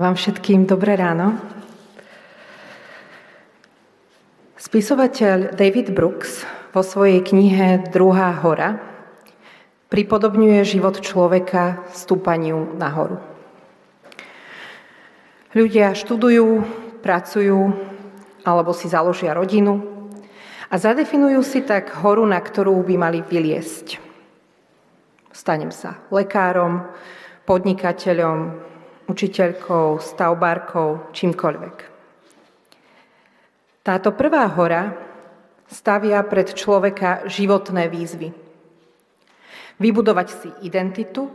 Vám všetkým dobré ráno. Spisovateľ David Brooks vo svojej knihe Druhá hora pripodobňuje život človeka stúpaniu nahoru. Ľudia študujú, pracujú alebo si založia rodinu a zadefinujú si tak horu, na ktorú by mali vyliesť. Stanem sa lekárom, podnikateľom, učiteľkou, stavbárkou, čímkoľvek. Táto prvá hora stavia pred človeka životné výzvy. Vybudovať si identitu,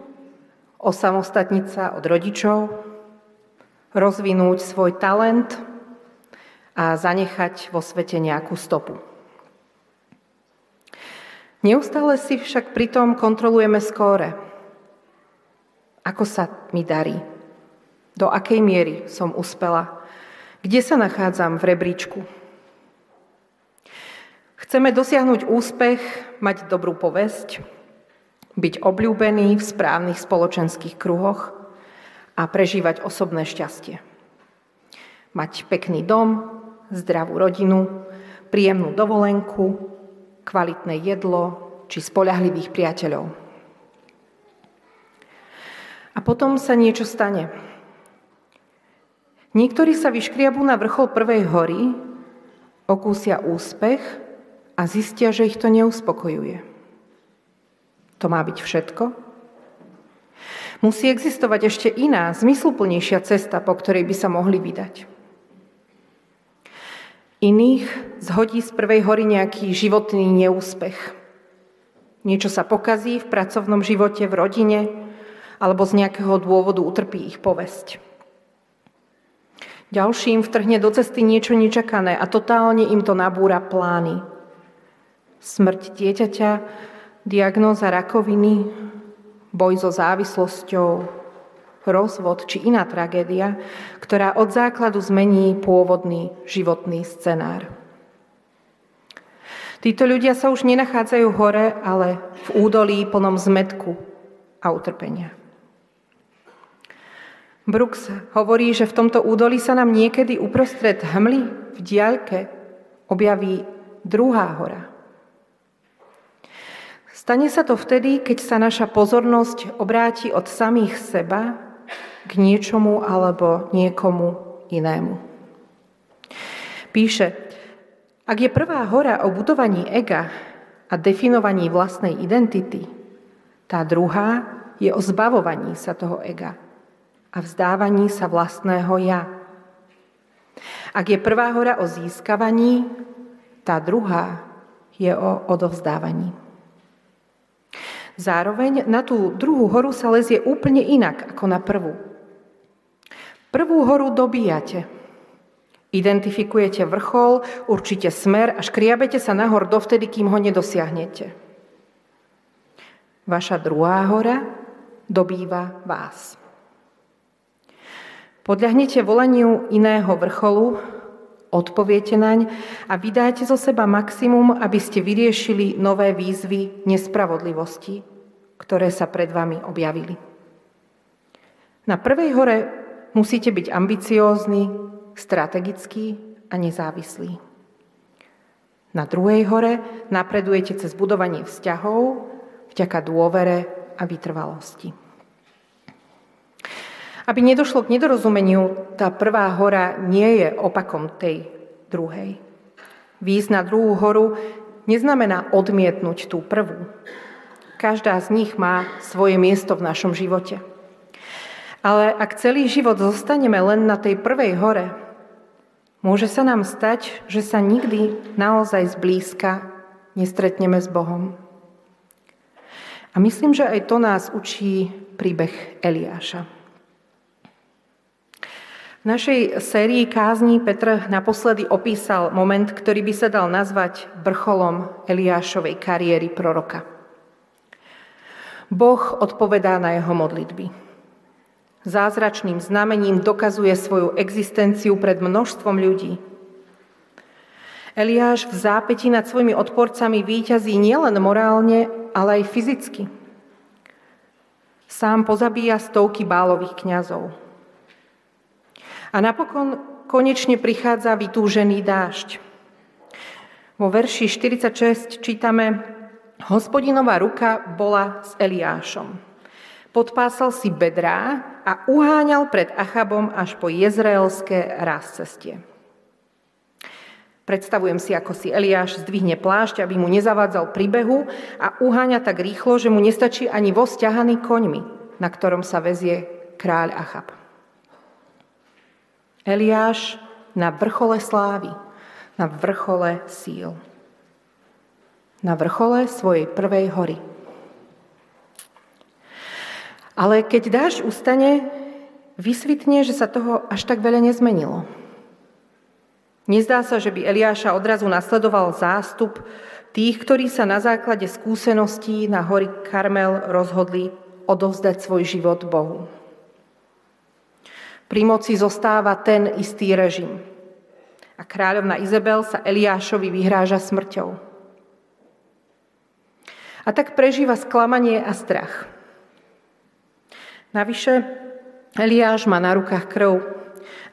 osamostatniť sa od rodičov, rozvinúť svoj talent a zanechať vo svete nejakú stopu. Neustále si však pritom kontrolujeme skóre. Ako sa mi darí? Do akej miery som uspela? Kde sa nachádzam v rebríčku? Chceme dosiahnuť úspech, mať dobrú povesť, byť obľúbený v správnych spoločenských kruhoch a prežívať osobné šťastie. Mať pekný dom, zdravú rodinu, príjemnú dovolenku, kvalitné jedlo či spolahlivých priateľov. A potom sa niečo stane. Niektorí sa vyškriabú na vrchol prvej hory, okúsia úspech a zistia, že ich to neuspokojuje. To má byť všetko? Musí existovať ešte iná, zmysluplnejšia cesta, po ktorej by sa mohli vydať. Iných zhodí z prvej hory nejaký životný neúspech. Niečo sa pokazí v pracovnom živote, v rodine, alebo z nejakého dôvodu utrpí ich povesť. Ďalším vtrhne do cesty niečo nečakané a totálne im to nabúra plány. Smrť dieťaťa, diagnóza rakoviny, boj so závislosťou, rozvod či iná tragédia, ktorá od základu zmení pôvodný životný scenár. Títo ľudia sa už nenachádzajú hore, ale v údolí plnom zmetku a utrpenia. Brooks hovorí, že v tomto údolí sa nám niekedy uprostred hmly v diaľke objaví druhá hora. Stane sa to vtedy, keď sa naša pozornosť obráti od samých seba k niečomu alebo niekomu inému. Píše, ak je prvá hora o budovaní ega a definovaní vlastnej identity, tá druhá je o zbavovaní sa toho ega a vzdávaní sa vlastného ja. Ak je prvá hora o získavaní, tá druhá je o odovzdávaní. Zároveň na tú druhú horu sa lezie úplne inak ako na prvú. Prvú horu dobíjate. Identifikujete vrchol, určite smer a škriabete sa nahor dovtedy, kým ho nedosiahnete. Vaša druhá hora dobýva vás. Podľahnete volaniu iného vrcholu, odpoviete naň a vydáte zo seba maximum, aby ste vyriešili nové výzvy nespravodlivosti, ktoré sa pred vami objavili. Na prvej hore musíte byť ambiciózni, strategický a nezávislý. Na druhej hore napredujete cez budovanie vzťahov vďaka dôvere a vytrvalosti. Aby nedošlo k nedorozumeniu, tá prvá hora nie je opakom tej druhej. Výjsť na druhú horu neznamená odmietnúť tú prvú. Každá z nich má svoje miesto v našom živote. Ale ak celý život zostaneme len na tej prvej hore, môže sa nám stať, že sa nikdy naozaj zblízka nestretneme s Bohom. A myslím, že aj to nás učí príbeh Eliáša. V našej sérii kázní Petr naposledy opísal moment, ktorý by sa dal nazvať vrcholom Eliášovej kariéry proroka. Boh odpovedá na jeho modlitby. Zázračným znamením dokazuje svoju existenciu pred množstvom ľudí. Eliáš v zápäti nad svojimi odporcami výťazí nielen morálne, ale aj fyzicky. Sám pozabíja stovky bálových kňazov A napokon konečne prichádza vytúžený dážď. Vo verši 46 čítame, hospodinová ruka bola s Eliášom. Podpásal si bedrá a uháňal pred Achabom až po jezraelské raz cestie. Predstavujem si, ako si Eliáš zdvihne plášť, aby mu nezavádzal príbehu a uháňa tak rýchlo, že mu nestačí ani voz ťahaný koňmi, na ktorom sa vezie kráľ Achab. Eliáš na vrchole slávy, na vrchole síl, na vrchole svojej prvej hory. Ale keď dáš ustane, vysvitne, že sa toho až tak veľa nezmenilo. Nezdá sa, že by Eliáša odrazu nasledoval zástup tých, ktorí sa na základe skúseností na hory Karmel rozhodli odovzdať svoj život Bohu. Pri moci zostáva ten istý režim. A kráľovna Izabel sa Eliášovi vyhráža smrťou. A tak prežíva sklamanie a strach. Navyše, Eliáš má na rukách krv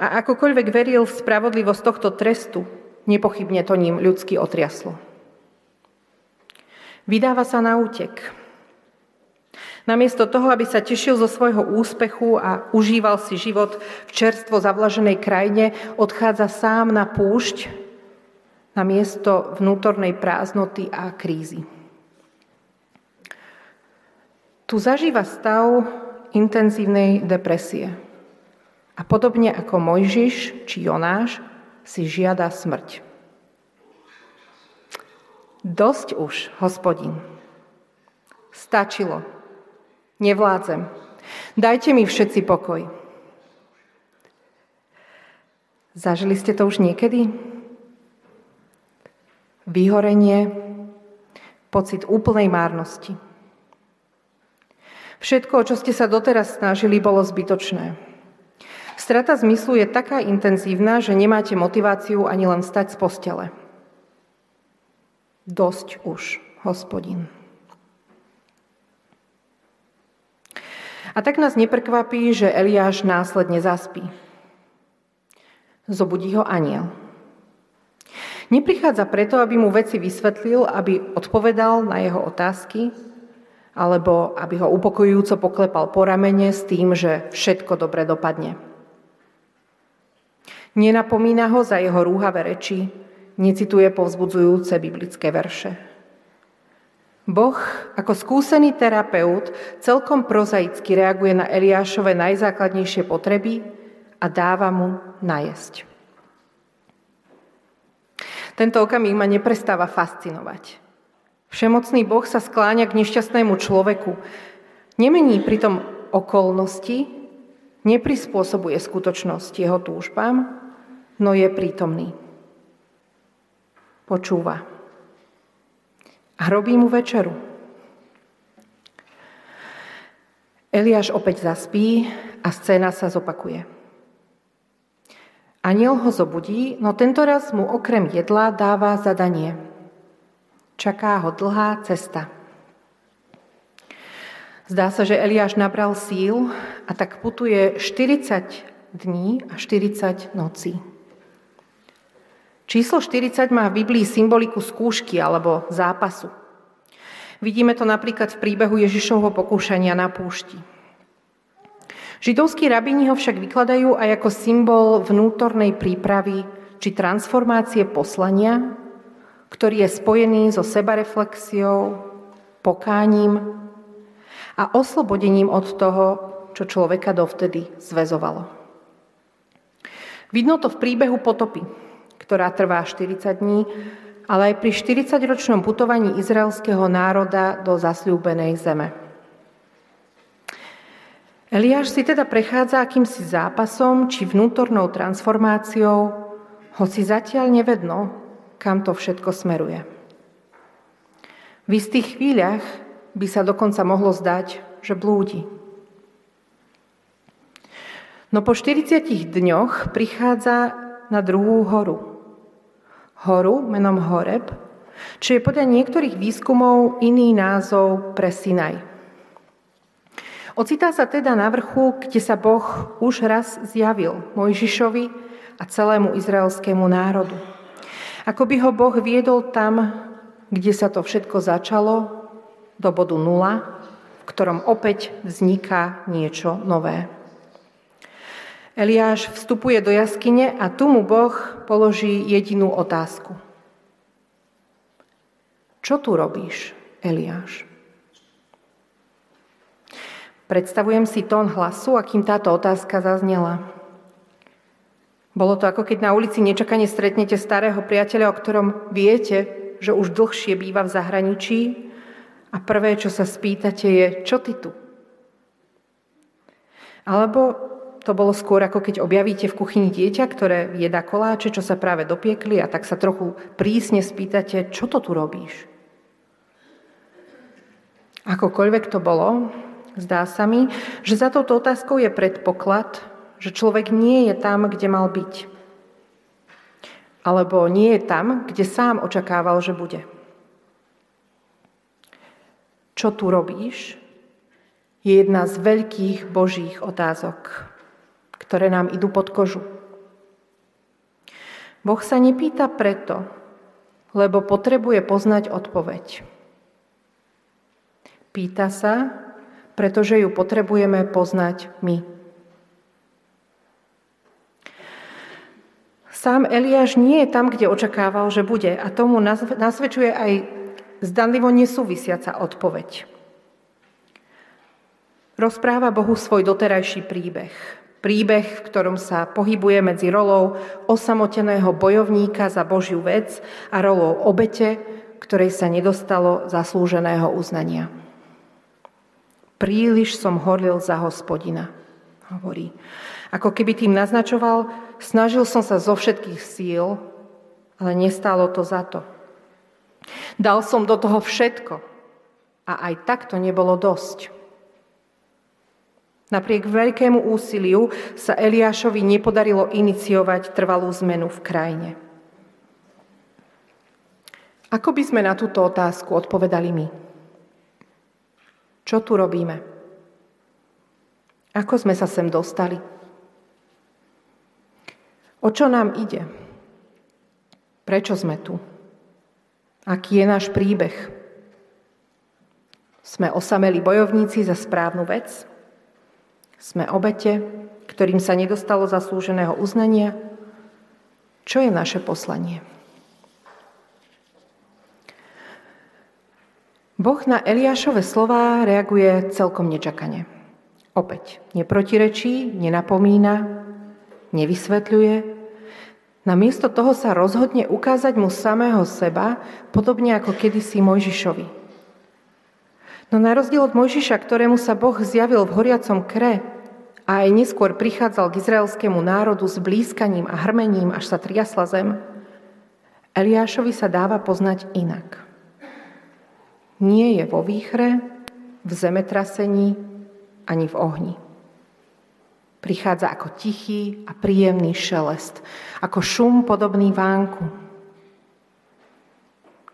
a akokoľvek veril v spravodlivosť tohto trestu, nepochybne to ním ľudsky otriaslo. Vydáva sa na útek. Namiesto toho, aby sa tešil zo svojho úspechu a užíval si život v čerstvo zavlaženej krajine, odchádza sám na púšť na miesto vnútornej prázdnoty a krízy. Tu zažíva stav, intenzívnej depresie. A podobne ako Mojžiš či Jonáš si žiada smrť. Dosť už, hospodin. Stačilo. Nevládzem. Dajte mi všetci pokoj. Zažili ste to už niekedy? Vyhorenie, pocit úplnej márnosti. Všetko, čo ste sa doteraz snažili, bolo zbytočné. Strata zmyslu je taká intenzívna, že nemáte motiváciu ani len stať z postele. Dosť už, hospodin. A tak nás neprekvapí, že Eliáš následne zaspí. Zobudí ho aniel. Neprichádza preto, aby mu veci vysvetlil, aby odpovedal na jeho otázky, alebo aby ho upokojujúco poklepal po ramene s tým, že všetko dobre dopadne. Nenapomína ho za jeho rúhavé reči, necituje povzbudzujúce biblické verše. Boh ako skúsený terapeut celkom prozaicky reaguje na Eliášove najzákladnejšie potreby a dáva mu najesť. Tento okamih ma neprestáva fascinovať. Všemocný Boh sa skláňa k nešťastnému človeku. Nemení pritom okolnosti, neprispôsobuje skutočnosť jeho túžbám, no je prítomný. Počúva. A robí mu večeru. Eliáš opäť zaspí a scéna sa zopakuje. Aniel ho zobudí, no tento raz mu okrem jedla dáva zadanie – Čaká ho dlhá cesta. Zdá sa, že Eliáš nabral síl a tak putuje 40 dní a 40 nocí. Číslo 40 má v Biblii symboliku skúšky alebo zápasu. Vidíme to napríklad v príbehu Ježišovho pokúšania na púšti. Židovskí rabíni ho však vykladajú aj ako symbol vnútornej prípravy či transformácie poslania ktorý je spojený so sebareflexiou, pokáním a oslobodením od toho, čo človeka dovtedy zväzovalo. Vidno to v príbehu potopy, ktorá trvá 40 dní, ale aj pri 40-ročnom putovaní izraelského národa do zasľúbenej zeme. Eliáš si teda prechádza akýmsi zápasom či vnútornou transformáciou, hoci zatiaľ nevedno, kam to všetko smeruje. V istých chvíľach by sa dokonca mohlo zdať, že blúdi. No po 40 dňoch prichádza na druhú horu. Horu menom Horeb, čo je podľa niektorých výskumov iný názov pre Sinaj. Ocitá sa teda na vrchu, kde sa Boh už raz zjavil Mojžišovi a celému izraelskému národu. Ako by ho Boh viedol tam, kde sa to všetko začalo, do bodu nula, v ktorom opäť vzniká niečo nové. Eliáš vstupuje do jaskyne a tu mu Boh položí jedinú otázku. Čo tu robíš, Eliáš? Predstavujem si tón hlasu, akým táto otázka zaznela. Bolo to ako keď na ulici nečakane stretnete starého priateľa, o ktorom viete, že už dlhšie býva v zahraničí a prvé, čo sa spýtate, je, čo ty tu? Alebo to bolo skôr ako keď objavíte v kuchyni dieťa, ktoré jeda koláče, čo sa práve dopiekli a tak sa trochu prísne spýtate, čo to tu robíš? Akokoľvek to bolo, Zdá sa mi, že za touto otázkou je predpoklad, že človek nie je tam, kde mal byť. Alebo nie je tam, kde sám očakával, že bude. Čo tu robíš? Je jedna z veľkých božích otázok, ktoré nám idú pod kožu. Boh sa nepýta preto, lebo potrebuje poznať odpoveď. Pýta sa, pretože ju potrebujeme poznať my. Sám Eliáš nie je tam, kde očakával, že bude a tomu nasvedčuje aj zdanlivo nesúvisiaca odpoveď. Rozpráva Bohu svoj doterajší príbeh. Príbeh, v ktorom sa pohybuje medzi rolou osamoteného bojovníka za Božiu vec a rolou obete, ktorej sa nedostalo zaslúženého uznania. Príliš som horlil za hospodina, hovorí. Ako keby tým naznačoval, snažil som sa zo všetkých síl, ale nestálo to za to. Dal som do toho všetko a aj tak to nebolo dosť. Napriek veľkému úsiliu sa Eliášovi nepodarilo iniciovať trvalú zmenu v krajine. Ako by sme na túto otázku odpovedali my? Čo tu robíme? Ako sme sa sem dostali? O čo nám ide? Prečo sme tu? Aký je náš príbeh? Sme osameli bojovníci za správnu vec? Sme obete, ktorým sa nedostalo zaslúženého uznania? Čo je naše poslanie? Boh na Eliášove slová reaguje celkom nečakane. Opäť neprotirečí, nenapomína, nevysvetľuje. Namiesto toho sa rozhodne ukázať mu samého seba, podobne ako kedysi Mojžišovi. No na rozdiel od Mojžiša, ktorému sa Boh zjavil v horiacom kre a aj neskôr prichádzal k izraelskému národu s blízkaním a hrmením, až sa triasla zem, Eliášovi sa dáva poznať inak nie je vo výchre, v zemetrasení ani v ohni. Prichádza ako tichý a príjemný šelest, ako šum podobný vánku.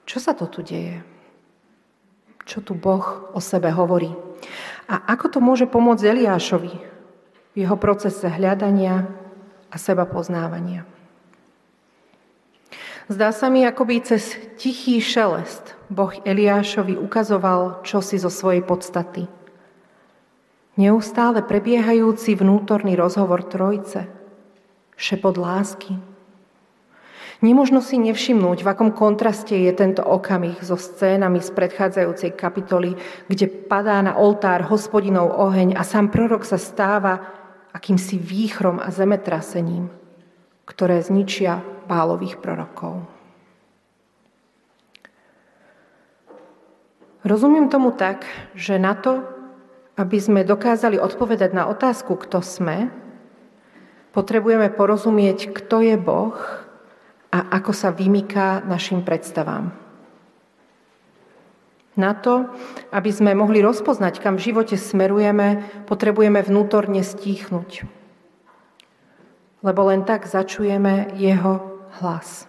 Čo sa to tu deje? Čo tu Boh o sebe hovorí? A ako to môže pomôcť Eliášovi v jeho procese hľadania a seba poznávania? Zdá sa mi, ako by cez tichý šelest Boh Eliášovi ukazoval čosi zo svojej podstaty. Neustále prebiehajúci vnútorný rozhovor trojce, šepot lásky. Nemožno si nevšimnúť, v akom kontraste je tento okamih so scénami z predchádzajúcej kapitoly, kde padá na oltár hospodinov oheň a sám prorok sa stáva akýmsi výchrom a zemetrasením, ktoré zničia Bálových prorokov. Rozumiem tomu tak, že na to, aby sme dokázali odpovedať na otázku, kto sme, potrebujeme porozumieť, kto je Boh a ako sa vymyká našim predstavám. Na to, aby sme mohli rozpoznať, kam v živote smerujeme, potrebujeme vnútorne stíchnuť. Lebo len tak začujeme jeho hlas.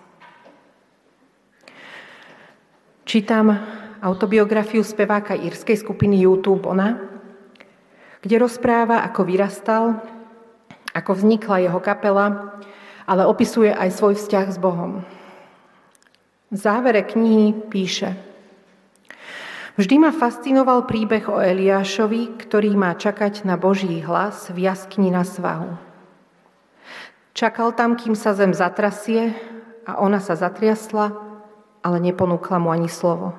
Čítam autobiografiu speváka írskej skupiny YouTube Ona, kde rozpráva, ako vyrastal, ako vznikla jeho kapela, ale opisuje aj svoj vzťah s Bohom. V závere knihy píše Vždy ma fascinoval príbeh o Eliášovi, ktorý má čakať na Boží hlas v jaskni na svahu. Čakal tam, kým sa zem zatrasie a ona sa zatriasla, ale neponúkla mu ani slovo.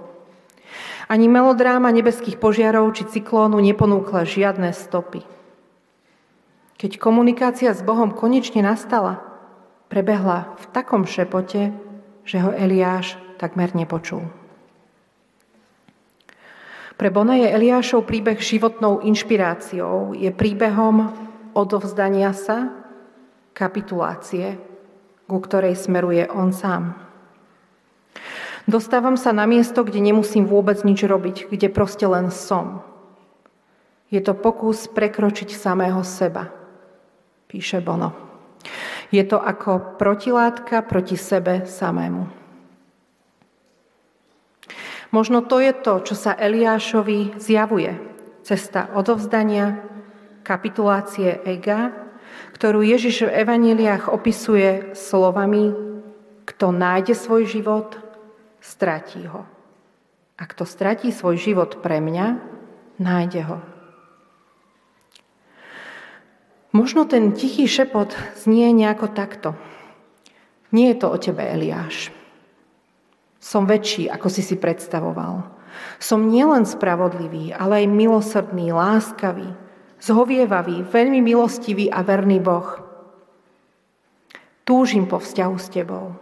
Ani melodráma nebeských požiarov či cyklónu neponúkla žiadne stopy. Keď komunikácia s Bohom konečne nastala, prebehla v takom šepote, že ho Eliáš takmer nepočul. Pre Bona je Eliášov príbeh životnou inšpiráciou, je príbehom odovzdania sa, kapitulácie, ku ktorej smeruje on sám. Dostávam sa na miesto, kde nemusím vôbec nič robiť, kde proste len som. Je to pokus prekročiť samého seba – píše Bono. Je to ako protilátka proti sebe samému. Možno to je to, čo sa Eliášovi zjavuje. Cesta odovzdania, kapitulácie ega, ktorú Ježiš v evaníliách opisuje slovami kto nájde svoj život, stratí ho. A kto stratí svoj život pre mňa, nájde ho. Možno ten tichý šepot znie nejako takto. Nie je to o tebe, Eliáš. Som väčší, ako si si predstavoval. Som nielen spravodlivý, ale aj milosrdný, láskavý, zhovievavý, veľmi milostivý a verný Boh. Túžim po vzťahu s tebou.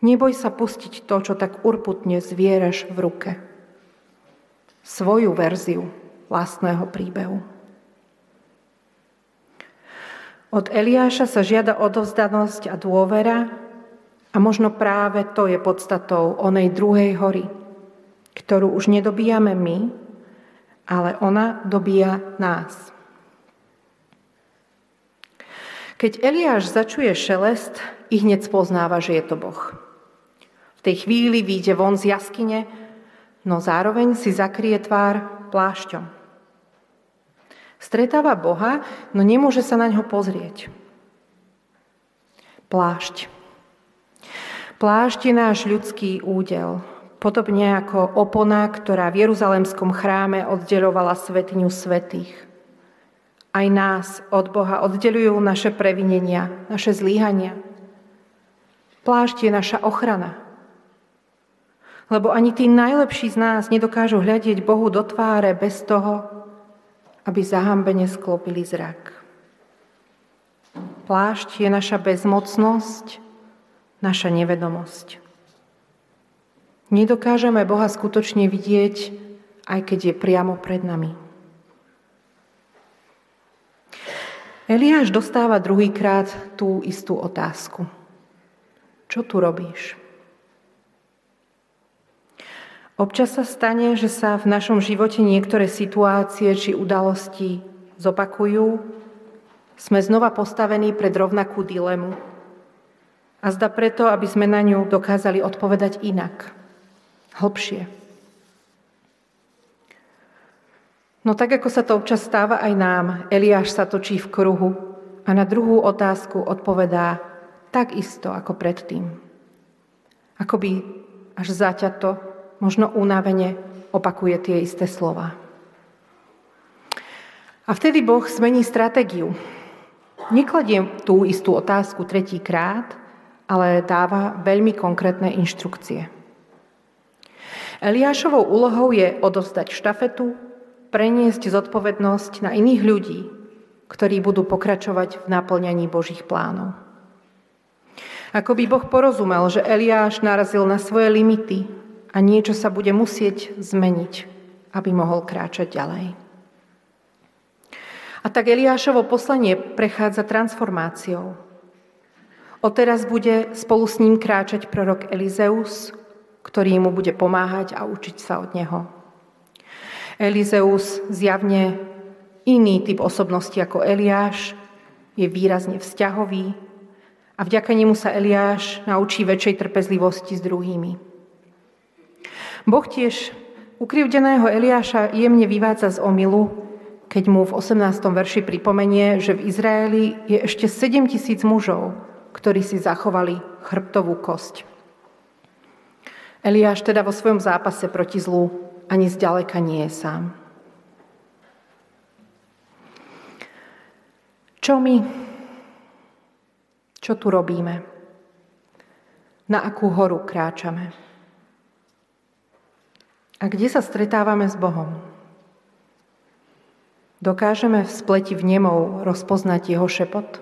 Neboj sa pustiť to, čo tak urputne zvieraš v ruke. Svoju verziu vlastného príbehu. Od Eliáša sa žiada odovzdanosť a dôvera a možno práve to je podstatou onej druhej hory, ktorú už nedobíjame my, ale ona dobíja nás. Keď Eliáš začuje šelest, i hneď spoznáva, že je to Boh. V tej chvíli vyjde von z jaskyne, no zároveň si zakrie tvár plášťom. Stretáva Boha, no nemôže sa na ňo pozrieť. Plášť. Plášť je náš ľudský údel, podobne ako opona, ktorá v Jeruzalemskom chráme oddelovala svetiňu svetých. Aj nás od Boha oddelujú naše previnenia, naše zlíhania. Plášť je naša ochrana. Lebo ani tí najlepší z nás nedokážu hľadieť Bohu do tváre bez toho, aby zahambene sklopili zrak. Plášť je naša bezmocnosť, naša nevedomosť. Nedokážeme Boha skutočne vidieť, aj keď je priamo pred nami. Eliáš dostáva druhýkrát tú istú otázku. Čo tu robíš? Občas sa stane, že sa v našom živote niektoré situácie či udalosti zopakujú, sme znova postavení pred rovnakú dilemu. A zda preto, aby sme na ňu dokázali odpovedať inak, hlbšie. No tak, ako sa to občas stáva aj nám, Eliáš sa točí v kruhu a na druhú otázku odpovedá tak isto ako predtým. Akoby až zaťato možno unavene opakuje tie isté slova. A vtedy Boh zmení stratégiu. Nekladie tú istú otázku tretíkrát, ale dáva veľmi konkrétne inštrukcie. Eliášovou úlohou je odovzdať štafetu, preniesť zodpovednosť na iných ľudí, ktorí budú pokračovať v naplňaní Božích plánov. Ako by Boh porozumel, že Eliáš narazil na svoje limity a niečo sa bude musieť zmeniť, aby mohol kráčať ďalej. A tak Eliášovo poslanie prechádza transformáciou. Odteraz bude spolu s ním kráčať prorok Elizeus, ktorý mu bude pomáhať a učiť sa od neho. Elizeus zjavne iný typ osobnosti ako Eliáš, je výrazne vzťahový a vďaka nemu sa Eliáš naučí väčšej trpezlivosti s druhými. Boh tiež ukrivdeného Eliáša jemne vyvádza z omilu, keď mu v 18. verši pripomenie, že v Izraeli je ešte 7 tisíc mužov, ktorí si zachovali chrbtovú kosť. Eliáš teda vo svojom zápase proti zlu ani zďaleka nie je sám. Čo my? Čo tu robíme? Na akú horu kráčame? A kde sa stretávame s Bohom? Dokážeme v spleti vnemov rozpoznať jeho šepot?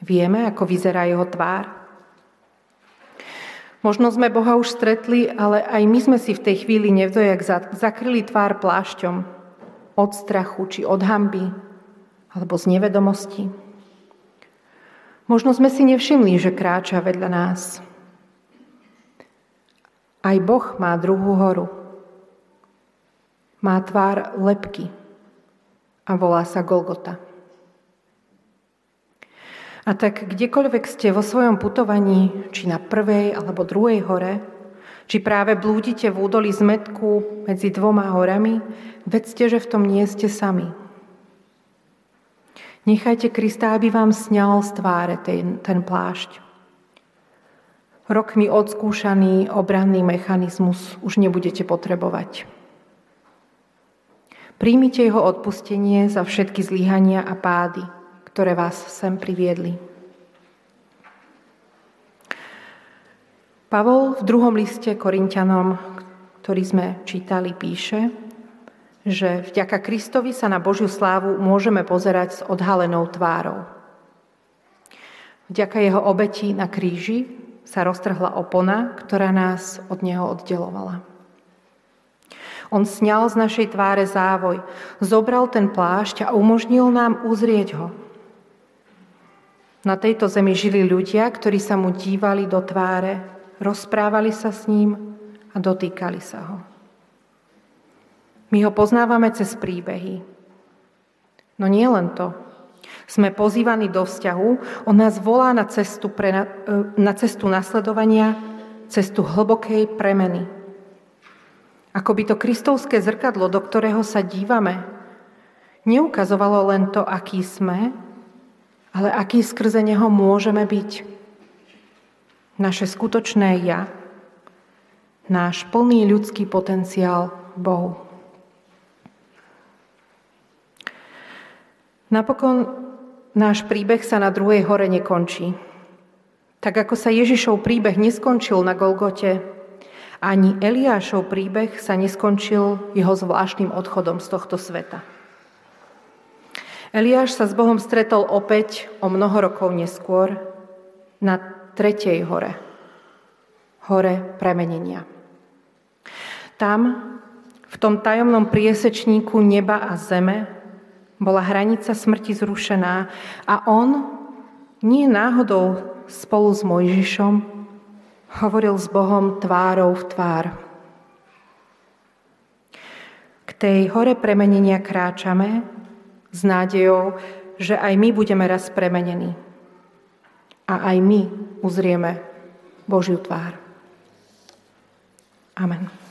Vieme, ako vyzerá jeho tvár? Možno sme Boha už stretli, ale aj my sme si v tej chvíli nevdojak zakryli tvár plášťom od strachu či od hamby alebo z nevedomosti. Možno sme si nevšimli, že kráča vedľa nás. Aj Boh má druhú horu. Má tvár lepky a volá sa Golgota. A tak kdekoľvek ste vo svojom putovaní, či na prvej alebo druhej hore, či práve blúdite v údoli zmetku medzi dvoma horami, vedzte, že v tom nie ste sami. Nechajte Krista, aby vám sňal z tváre ten, ten plášť. Rokmi odskúšaný obranný mechanizmus už nebudete potrebovať. Príjmite jeho odpustenie za všetky zlyhania a pády, ktoré vás sem priviedli. Pavol v druhom liste Korintianom, ktorý sme čítali, píše, že vďaka Kristovi sa na Božiu slávu môžeme pozerať s odhalenou tvárou. Vďaka jeho obeti na kríži sa roztrhla opona, ktorá nás od neho oddelovala. On sňal z našej tváre závoj, zobral ten plášť a umožnil nám uzrieť ho. Na tejto zemi žili ľudia, ktorí sa mu dívali do tváre, rozprávali sa s ním a dotýkali sa ho. My ho poznávame cez príbehy. No nie len to. Sme pozývaní do vzťahu, on nás volá na cestu, pre, e, na cestu nasledovania, cestu hlbokej premeny. Ako by to kristovské zrkadlo, do ktorého sa dívame, neukazovalo len to, aký sme, ale aký skrze neho môžeme byť. Naše skutočné ja, náš plný ľudský potenciál Bohu. Napokon náš príbeh sa na druhej hore nekončí. Tak ako sa Ježišov príbeh neskončil na Golgote, ani Eliášov príbeh sa neskončil jeho zvláštnym odchodom z tohto sveta. Eliáš sa s Bohom stretol opäť o mnoho rokov neskôr na tretej hore, hore premenenia. Tam, v tom tajomnom priesečníku neba a zeme, bola hranica smrti zrušená a on nie náhodou spolu s Mojžišom hovoril s Bohom tvárou v tvár. K tej hore premenenia kráčame s nádejou, že aj my budeme raz premenení. A aj my uzrieme Božiu tvár. Amen.